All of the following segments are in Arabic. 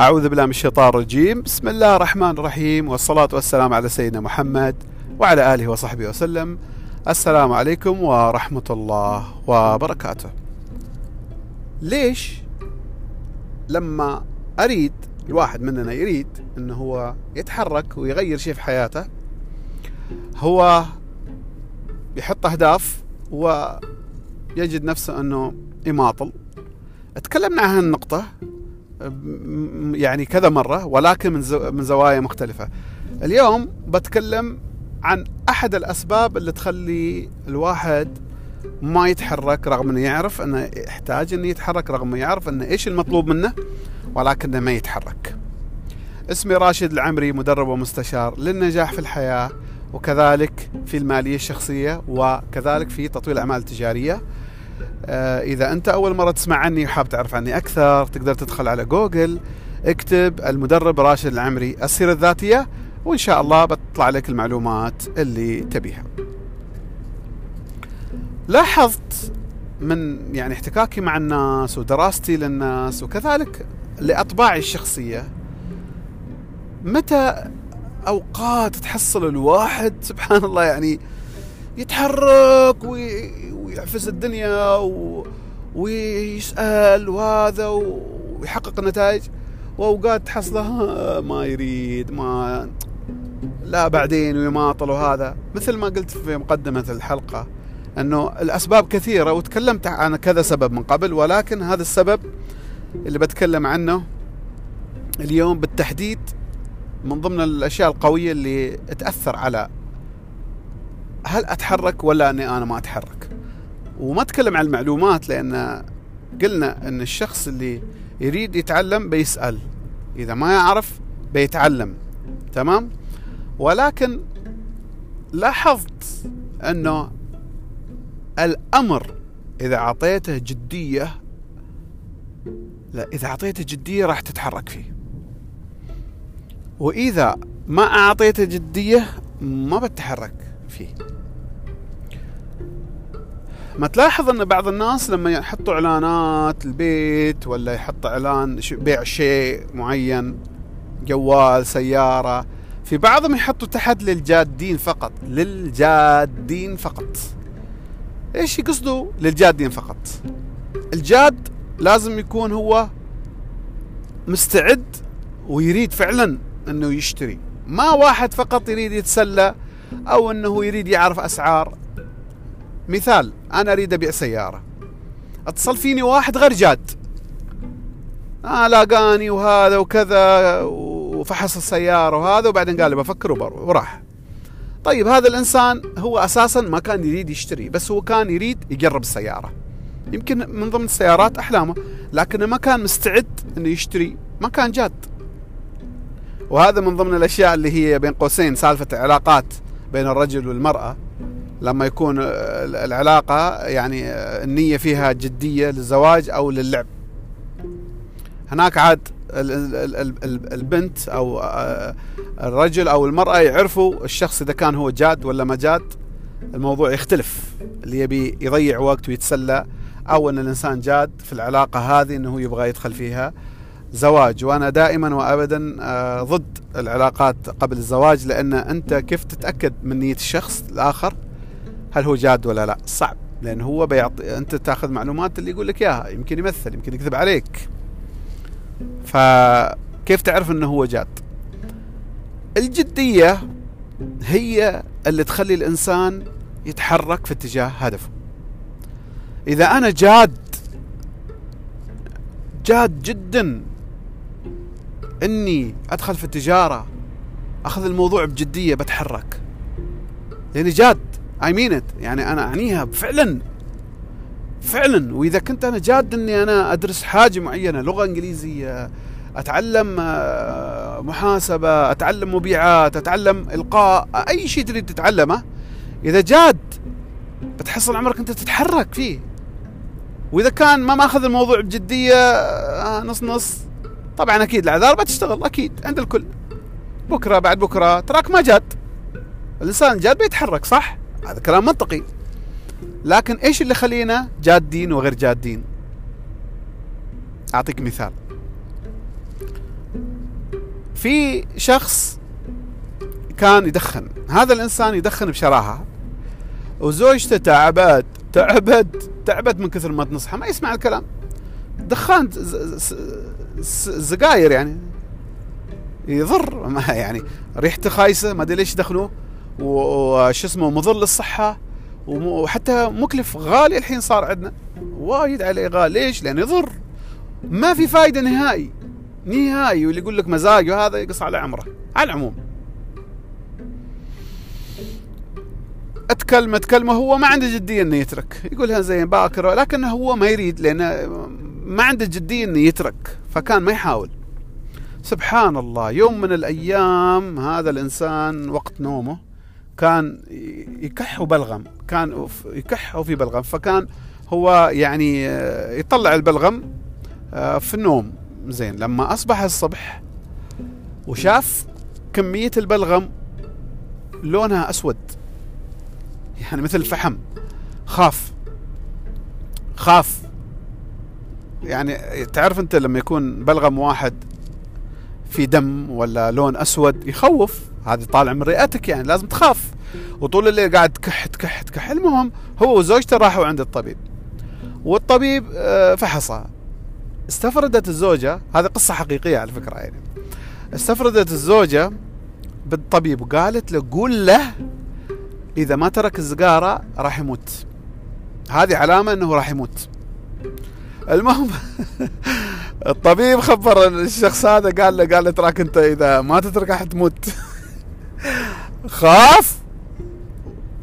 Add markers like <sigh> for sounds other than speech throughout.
أعوذ بالله من الشيطان الرجيم. بسم الله الرحمن الرحيم والصلاة والسلام على سيدنا محمد وعلى آله وصحبه وسلم. السلام عليكم ورحمة الله وبركاته. ليش لما أريد الواحد مننا يريد أنه هو يتحرك ويغير شيء في حياته هو يحط أهداف ويجد نفسه أنه يماطل تكلمنا عن هالنقطة. يعني كذا مرة ولكن من من زوايا مختلفة. اليوم بتكلم عن أحد الأسباب اللي تخلي الواحد ما يتحرك رغم إنه يعرف إنه يحتاج إنه يتحرك رغم إنه يعرف إنه إيش المطلوب منه ولكنه ما يتحرك. اسمي راشد العمري مدرب ومستشار للنجاح في الحياة وكذلك في المالية الشخصية وكذلك في تطوير الأعمال التجارية. آه، إذا أنت أول مرة تسمع عني وحاب تعرف عني أكثر تقدر تدخل على جوجل اكتب المدرب راشد العمري السيرة الذاتية وإن شاء الله بتطلع لك المعلومات اللي تبيها. لاحظت من يعني احتكاكي مع الناس ودراستي للناس وكذلك لأطباعي الشخصية متى أوقات تحصل الواحد سبحان الله يعني يتحرك ويعفس الدنيا و... ويسأل وهذا ويحقق النتائج. وأوقات تحصله ما يريد ما لا بعدين ويماطل وهذا. مثل ما قلت في مقدمة الحلقة إنه الأسباب كثيرة وتكلمت عن كذا سبب من قبل ولكن هذا السبب اللي بتكلم عنه اليوم بالتحديد من ضمن الأشياء القوية اللي تأثر على هل أتحرك ولا إني أنا ما أتحرك. وما اتكلم عن المعلومات لأن قلنا إن الشخص اللي يريد يتعلم بيسأل. إذا ما يعرف بيتعلم. تمام؟ ولكن لاحظت إنه الأمر إذا أعطيته جدية لا إذا أعطيته جدية راح تتحرك فيه. وإذا ما أعطيته جدية ما بتحرك فيه. ما تلاحظ إن بعض الناس لما يحطوا إعلانات البيت ولا يحط إعلان بيع شيء معين جوال سيارة في بعضهم يحطوا تحت للجادين فقط. للجادين فقط. إيش يقصدوا للجادين فقط؟ الجاد لازم يكون هو مستعد ويريد فعلا إنه يشتري. ما واحد فقط يريد يتسلى أو إنه يريد يعرف أسعار. مثال أنا أريد أبيع سيارة. اتصل فيني واحد غير جاد. آه لاقاني وهذا وكذا وفحص السيارة وهذا وبعدين قال بفكر وراح. طيب هذا الإنسان هو أساسا ما كان يريد يشتري بس هو كان يريد يجرب السيارة. يمكن من ضمن السيارات أحلامه لكنه ما كان مستعد إنه يشتري ما كان جاد. وهذا من ضمن الأشياء اللي هي بين قوسين سالفة العلاقات بين الرجل والمرأة. لما يكون العلاقة يعني النية فيها جدية للزواج أو للعب. هناك عاد البنت أو الرجل أو المرأة يعرفوا الشخص إذا كان هو جاد ولا ما جاد. الموضوع يختلف. اللي يبي يضيع وقت ويتسلى أو أن الإنسان جاد في العلاقة هذه أنه يبغى يدخل فيها زواج. وأنا دائما وأبدا ضد العلاقات قبل الزواج لأن أنت كيف تتأكد من نية الشخص الآخر؟ هل هو جاد ولا لا؟ صعب لأن هو بيعطي أنت تأخذ معلومات اللي يقول لك إياها يمكن يمثل يمكن يكذب عليك. فكيف تعرف إنه هو جاد؟ الجدية هي اللي تخلي الإنسان يتحرك في اتجاه هدفه. إذا أنا جاد جاد جدا إني أدخل في التجاره أخذ الموضوع بجدية بتحرك. لأني جاد. اي مين يعني أنا اعنيها فعلا. فعلا. وإذا كنت أنا جاد إني أنا أدرس حاجة معينة لغة إنجليزية أتعلم آه، محاسبة أتعلم مبيعات أتعلم إلقاء أي شيء تريد تتعلمه إذا جاد بتحصل عمرك أنت تتحرك فيه. وإذا كان ما ماخذ الموضوع بجدية آه، نص نص طبعا أكيد الاعذار بتشتغل أكيد عند الكل. بكرة بعد بكرة تراك ما جاد. الانسان جاد بيتحرك صح؟ هذا كلام منطقي. لكن إيش اللي خلينا جادين وغير جادين؟ أعطيك مثال. في شخص كان يدخن. هذا الإنسان يدخن بشراهة. وزوجته تعبت تعبت تعبت من كثر ما تنصحه. ما يسمع الكلام. دخان زقاير يعني. يضر. <laughs> ما يعني ريحته خايسة ما أدري ليش يدخنوه وش اسمه مضر للصحة وحتى مكلف غالي الحين صار عندنا. وايد عليه غالي. ليش؟ لأنه يضر. ما في فائده نهائي. نهائي. واللي يقول لك مزاج وهذا يقص على عمره. على العموم. اتكلم أتكلم. هو ما عنده جدية إنه يترك. يقولها زين باكر. لكن هو ما يريد لأنه ما عنده جدية إنه يترك. فكان ما يحاول. سبحان الله. يوم من الأيام هذا الإنسان وقت نومه كان يكح وبلغم كان يكح وفي بلغم فكان هو يعني يطلع البلغم آه، في النوم. زين لما أصبح الصبح وشاف كمية البلغم لونها أسود يعني مثل الفحم خاف خاف. يعني تعرف أنت لما يكون بلغم واحد في دم ولا لون أسود يخوف. هذا طالع من رئتك يعني لازم تخاف. وطول الليل قاعد تكح تكح تكح. المهم هو وزوجته راحوا عند الطبيب. والطبيب آه، فحصها. استفردت الزوجة هذه قصة حقيقية على فكرة يعني. استفردت الزوجة بالطبيب وقالت له قول له إذا ما ترك السجارة راح يموت. هذه علامة أنه راح يموت. المهم الطبيب خبر الشخص هذا قال له قال له تراك أنت إذا ما تترك راح تموت. <laughs> خاف؟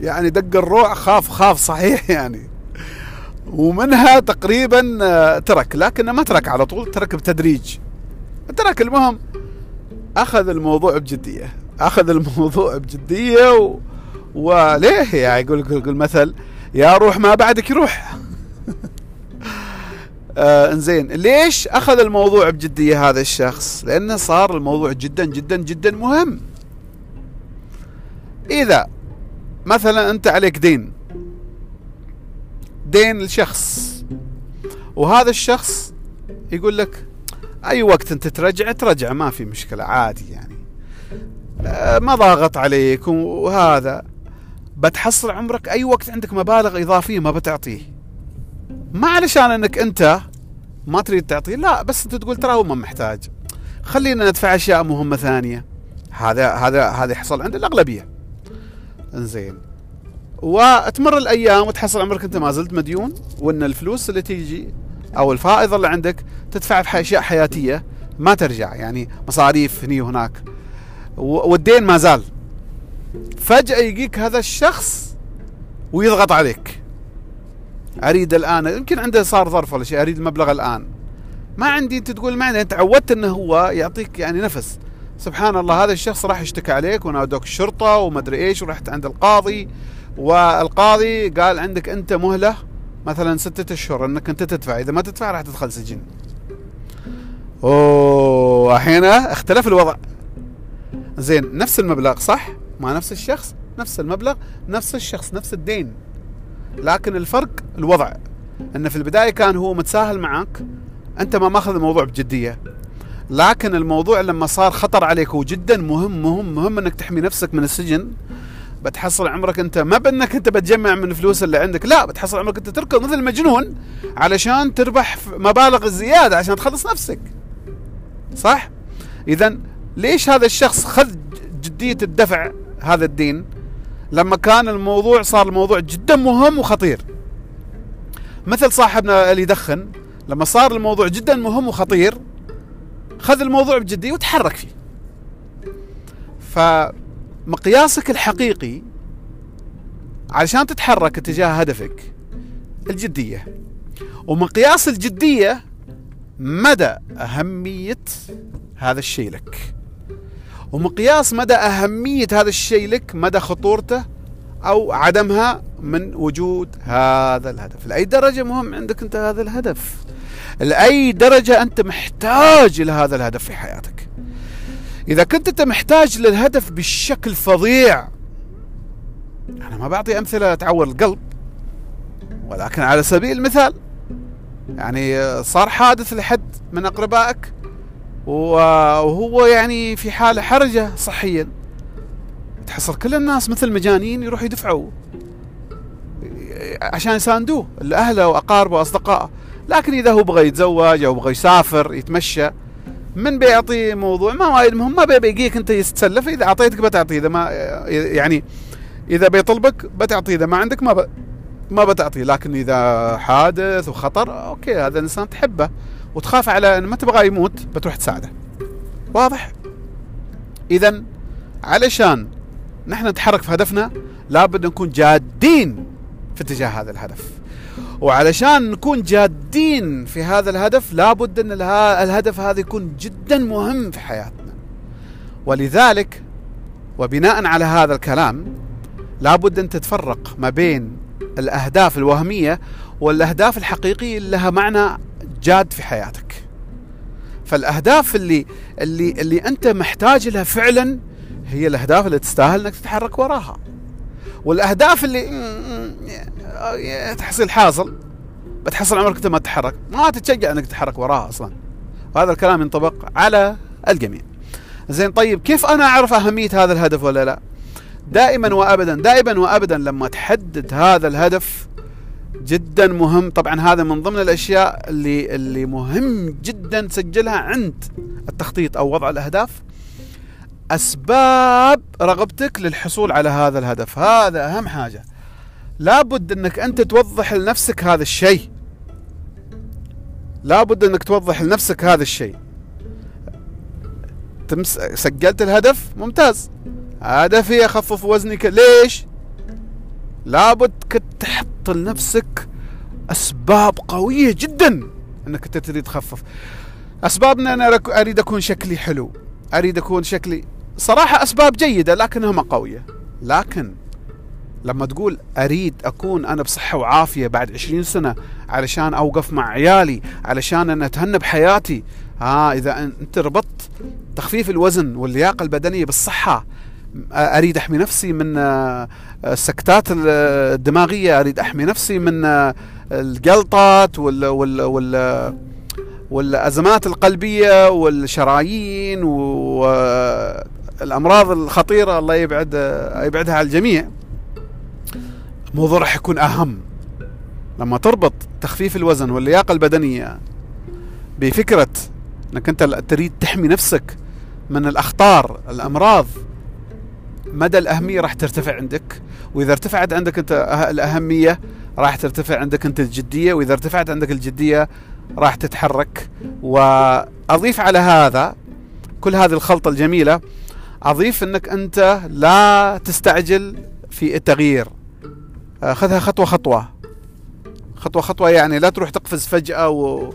يعني دق الروع خاف خاف صحيح يعني. ومنها تقريبا آه، ترك لكنه ما ترك على طول ترك بتدريج. ترك المهم أخذ الموضوع بجدية أخذ الموضوع بجدية و... وليه يعني؟ يقول يقول مثل يا روح ما بعدك يروح. <laughs> آه إنزين. ليش أخذ الموضوع بجدية هذا الشخص؟ لأنه صار الموضوع جدا جدا جدا مهم. إذا مثلا أنت عليك دين. دين لشخص. وهذا الشخص يقول لك أي وقت أنت ترجع ترجع ما في مشكلة عادي يعني. آه، ما ضاغط عليك وهذا. بتحصل عمرك أي وقت عندك مبالغ إضافية ما بتعطيه. ما علشان إنك أنت ما تريد تعطيه لا بس أنت تقول ترى هو ما محتاج. خلينا ندفع أشياء مهمة ثانية. هذا هذا هذا يحصل عند الأغلبية. إنزين. وتمر الأيام وتحصل عمرك أنت ما زلت مديون وإن الفلوس اللي تيجي أو الفائض اللي عندك تدفع في أشياء حياتية ما ترجع. يعني مصاريف هني وهناك. والدين ما زال. فجأة يجيك هذا الشخص ويضغط عليك. أريد الآن يمكن عنده صار ظرف ولا شيء أريد المبلغ الآن. ما عندي أنت تقول ما عندي أنت عودت إنه هو يعطيك يعني نفس. سبحان الله هذا الشخص راح يشتكي عليك ونادوك الشرطة وما ادري إيش ورحت عند القاضي. والقاضي قال عندك أنت مهلة مثلا ستة أشهر إنك أنت تدفع إذا ما تدفع راح تدخل سجن. أوه الحين اختلف الوضع. زين نفس المبلغ صح؟ مع نفس الشخص؟ نفس المبلغ نفس الشخص نفس الدين. لكن الفرق الوضع. إن في البداية كان هو متساهل معك أنت ما ماخذ الموضوع بجدية. لكن الموضوع لما صار خطر عليك وجدا مهم مهم مهم إنك تحمي نفسك من السجن. بتحصل عمرك أنت ما بإنك أنت بتجمع من الفلوس اللي عندك لا بتحصل عمرك أنت تركض مثل المجنون علشان تربح مبالغ زيادة عشان تخلص نفسك. صح؟ اذا ليش هذا الشخص خذ جدية الدفع هذا الدين؟ لما كان الموضوع صار الموضوع جدا مهم وخطير. مثل صاحبنا اللي يدخن لما صار الموضوع جدا مهم وخطير خذ الموضوع بجدية وتحرك فيه. فمقياسك الحقيقي علشان تتحرك اتجاه هدفك الجدية. ومقياس الجدية مدى أهمية هذا الشيء لك. ومقياس مدى أهمية هذا الشيء لك مدى خطورته أو عدمها من وجود هذا الهدف. لأي درجة مهم عندك أنت هذا الهدف. لأي درجة أنت محتاج إلى هذا الهدف في حياتك. إذا كنت أنت محتاج للهدف بالشكل فظيع أنا ما بعطي أمثلة تعور القلب ولكن على سبيل المثال يعني صار حادث لحد من أقربائك وهو يعني في حالة حرجة صحيا تحصل كل الناس مثل مجانين يروحوا يدفعوا. عشان يساندوه اهله وأقاربه واصدقائه لكن إذا هو بغى يتزوج أو بغى يسافر يتمشى من بيعطيه موضوع؟ ما وايد مهم. ما بيجيك أنت يتسلف. إذا أعطيتك بتعطيه إذا ما يعني إذا بيطلبك بتعطيه إذا ما عندك ما ب... ما بتعطيه لكن إذا حادث وخطر أوكي هذا الانسان تحبه. وتخاف على ان ما تبغى يموت بتروح تساعده. واضح؟ اذا علشان نحن نتحرك في هدفنا لابد نكون جادين في اتجاه هذا الهدف. وعلشان نكون جادين في هذا الهدف لابد إن الهدف هذا يكون جدا مهم في حياتنا. ولذلك وبناء على هذا الكلام لابد أن تتفرق ما بين الأهداف الوهمية والأهداف الحقيقية اللي لها معنى جاد في حياتك. فالأهداف اللي اللي اللي أنت محتاج لها فعلا هي الأهداف اللي تستاهل إنك تتحرك وراها. والأهداف اللي تحصيل حاصل بتحصل عمرك أنت ما تتحرك. ما تتشجع إنك تتحرك وراها أصلا. وهذا الكلام ينطبق على الجميع. زين طيب كيف أنا أعرف أهمية هذا الهدف ولا لا؟ دائما وابدا دائما وابدا لما تحدد هذا الهدف جدا مهم. طبعا هذا من ضمن الأشياء اللي اللي مهم جدا تسجلها عند التخطيط أو وضع الأهداف. أسباب رغبتك للحصول على هذا الهدف. هذا أهم حاجة. لابد أنك أنت توضح لنفسك هذا الشيء. لابد أنك توضح لنفسك هذا الشيء. سجلت الهدف؟ ممتاز. هدفي أخفف وزني. ليش؟ لابد تحط لنفسك أسباب قوية جدا أنك أنت تريد تخفف. أسبابنا أنا أريد أكون شكلي حلو. أريد أكون شكلي صراحة أسباب جيدة لكنها ما قوية. لكن لما تقول أريد أكون أنا بصحة وعافية بعد عشرين سنة علشان أوقف مع عيالي علشان أنا أتهنى بحياتي ها إذا أنت ربطت تخفيف الوزن واللياقة البدنية بالصحة أريد أحمي نفسي من السكتات الدماغية أريد أحمي نفسي من الجلطات وال وال وال والأزمات القلبية والشرايين والأمراض الخطيرة الله يبعد يبعدها على الجميع. الموضوع راح يكون أهم. لما تربط تخفيف الوزن واللياقة البدنية بفكرة إنك أنت تريد تحمي نفسك من الأخطار الأمراض مدى الأهمية راح ترتفع عندك وإذا ارتفعت عندك أنت الأهمية راح ترتفع عندك أنت الجدية وإذا ارتفعت عندك الجدية راح تتحرك. وأضيف على هذا كل هذه الخلطة الجميلة أضيف أنك أنت لا تستعجل في التغيير. خذها خطوة خطوة. خطوة خطوة يعني لا تروح تقفز فجأة و...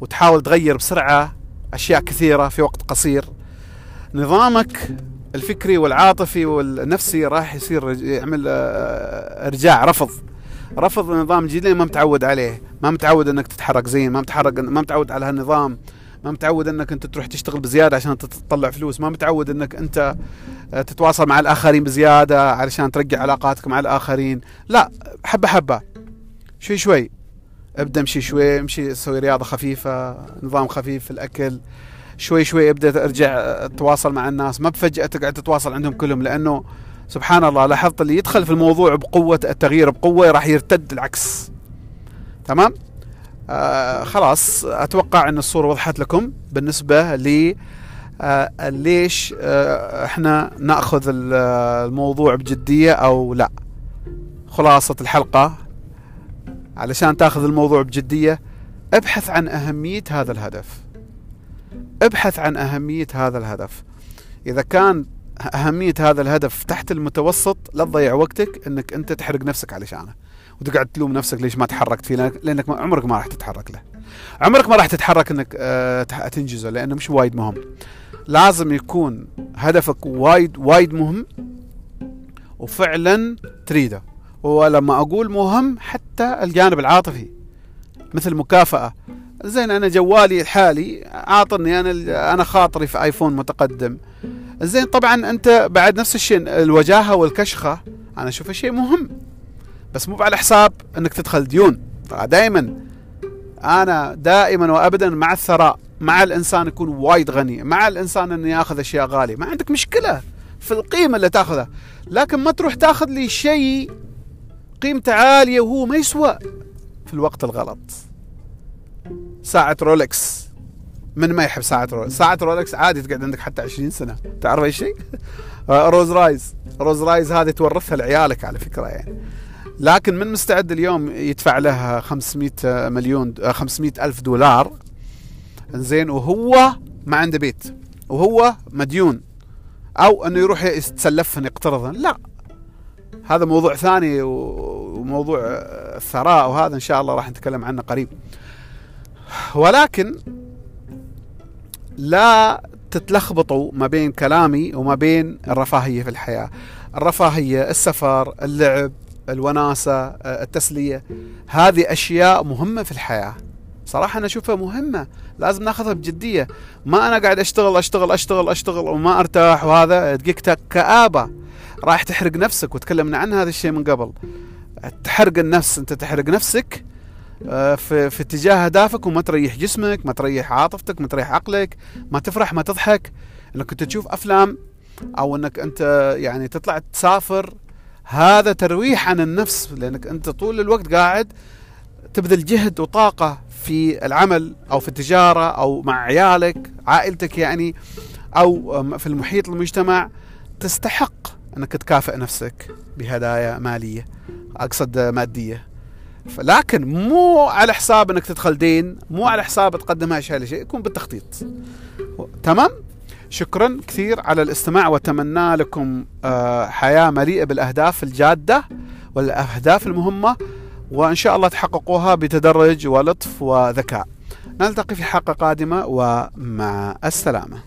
وتحاول تغير بسرعة أشياء كثيرة في وقت قصير. نظامك الفكري والعاطفي والنفسي راح يصير يعمل آه، إرجاع رفض. رفض نظام جديد ما متعود عليه. ما متعود إنك تتحرك زين ما متحرك ما متعود على هالنظام. ما متعود إنك أنت تروح تشتغل بزيادة عشان تطلع فلوس. ما متعود إنك أنت آه، تتواصل مع الآخرين بزيادة علشان ترجع علاقاتك مع الآخرين. لا حبة حبة. شوي شوي. ابدأ امشي شوي. امشي سوي رياضة خفيفة نظام خفيف في الأكل. شوي شوي أبدأ أرجع تواصل مع الناس. ما بفجأة تقعد تتواصل عندهم كلهم لأنه سبحان الله لاحظت اللي يدخل في الموضوع بقوة التغيير بقوة راح يرتد العكس. تمام؟ آه خلاص أتوقع إن الصورة وضحت لكم بالنسبة ل آه ليش آه إحنا نأخذ الموضوع بجدية أو لا. خلاصة الحلقة علشان تأخذ الموضوع بجدية ابحث عن أهمية هذا الهدف. ابحث عن أهمية هذا الهدف. إذا كان أهمية هذا الهدف تحت المتوسط لا تضيع وقتك إنك أنت تحرق نفسك علشانه وتقعد تلوم نفسك ليش ما تحركت فيه؟ لانك ما عمرك ما راح تتحرك له. عمرك ما راح تتحرك إنك آه، تنجزه لأنه مش وايد مهم. لازم يكون هدفك وايد وايد مهم وفعلا تريده. ولما أقول مهم حتى الجانب العاطفي. مثل مكافأة. زين أنا جوالي الحالي أعطني أنا أنا خاطري في آيفون متقدم. زين طبعا أنت بعد نفس الشيء الوجاهة والكشخة أنا اشوفها شيء مهم بس مو على حساب إنك تدخل ديون. دائما أنا دائما وابدا مع الثراء مع الإنسان يكون وايد غني مع الإنسان إنه ياخذ أشياء غالية ما عندك مشكلة في القيمة اللي تاخذها. لكن ما تروح تاخذ لي شيء قيمته عالية وهو ما يسوى في الوقت الغلط. ساعة رولكس. من ما يحب ساعة رولكس؟ ساعة رولكس عادي تقعد عندك حتى 20 سنة. تعرف أي شيء؟ رولز <laughs> رويس. رولز رويس هذه تورثها لعيالك على فكرة يعني. لكن من مستعد اليوم يدفع له 500 مليون 500 ألف دولار؟ زين وهو ما عنده بيت. وهو مديون. أو إنه يروح يتسلفهن يقترضهن. لا. هذا موضوع ثاني وموضوع الثراء وهذا إن شاء الله راح نتكلم عنه قريب. ولكن لا تتلخبطوا ما بين كلامي وما بين الرفاهية في الحياة. الرفاهية السفر اللعب الوناسة التسلية هذه أشياء مهمة في الحياة. صراحة أنا أشوفها مهمة. لازم ناخذها بجدية. ما أنا قاعد أشتغل أشتغل أشتغل أشتغل وما أرتاح وهذا تجيك كآبة. رايح تحرق نفسك وتكلمنا عن هذا الشيء من قبل. تحرق النفس أنت تحرق نفسك آه، في, في اتجاه اهدافك وما تريح جسمك ما تريح عاطفتك ما تريح عقلك ما تفرح ما تضحك. إنك انت تشوف أفلام أو إنك أنت يعني تطلع تسافر هذا ترويح عن النفس. لأنك أنت طول الوقت قاعد تبذل جهد وطاقة في العمل أو في التجارة أو مع عيالك عائلتك يعني أو في المحيط المجتمع. تستحق أنك تكافئ نفسك بهدايا مالية أقصد مادية. لكن مو على حساب إنك تدخل دين مو على حساب تقدم اشياء لشيء يكون بالتخطيط. تمام؟ شكرا كثير على الاستماع وأتمنى لكم آه، حياة مليئة بالأهداف الجادة والأهداف المهمة وإن شاء الله تحققوها بتدرج ولطف وذكاء. نلتقي في حلقة قادمة ومع السلامة.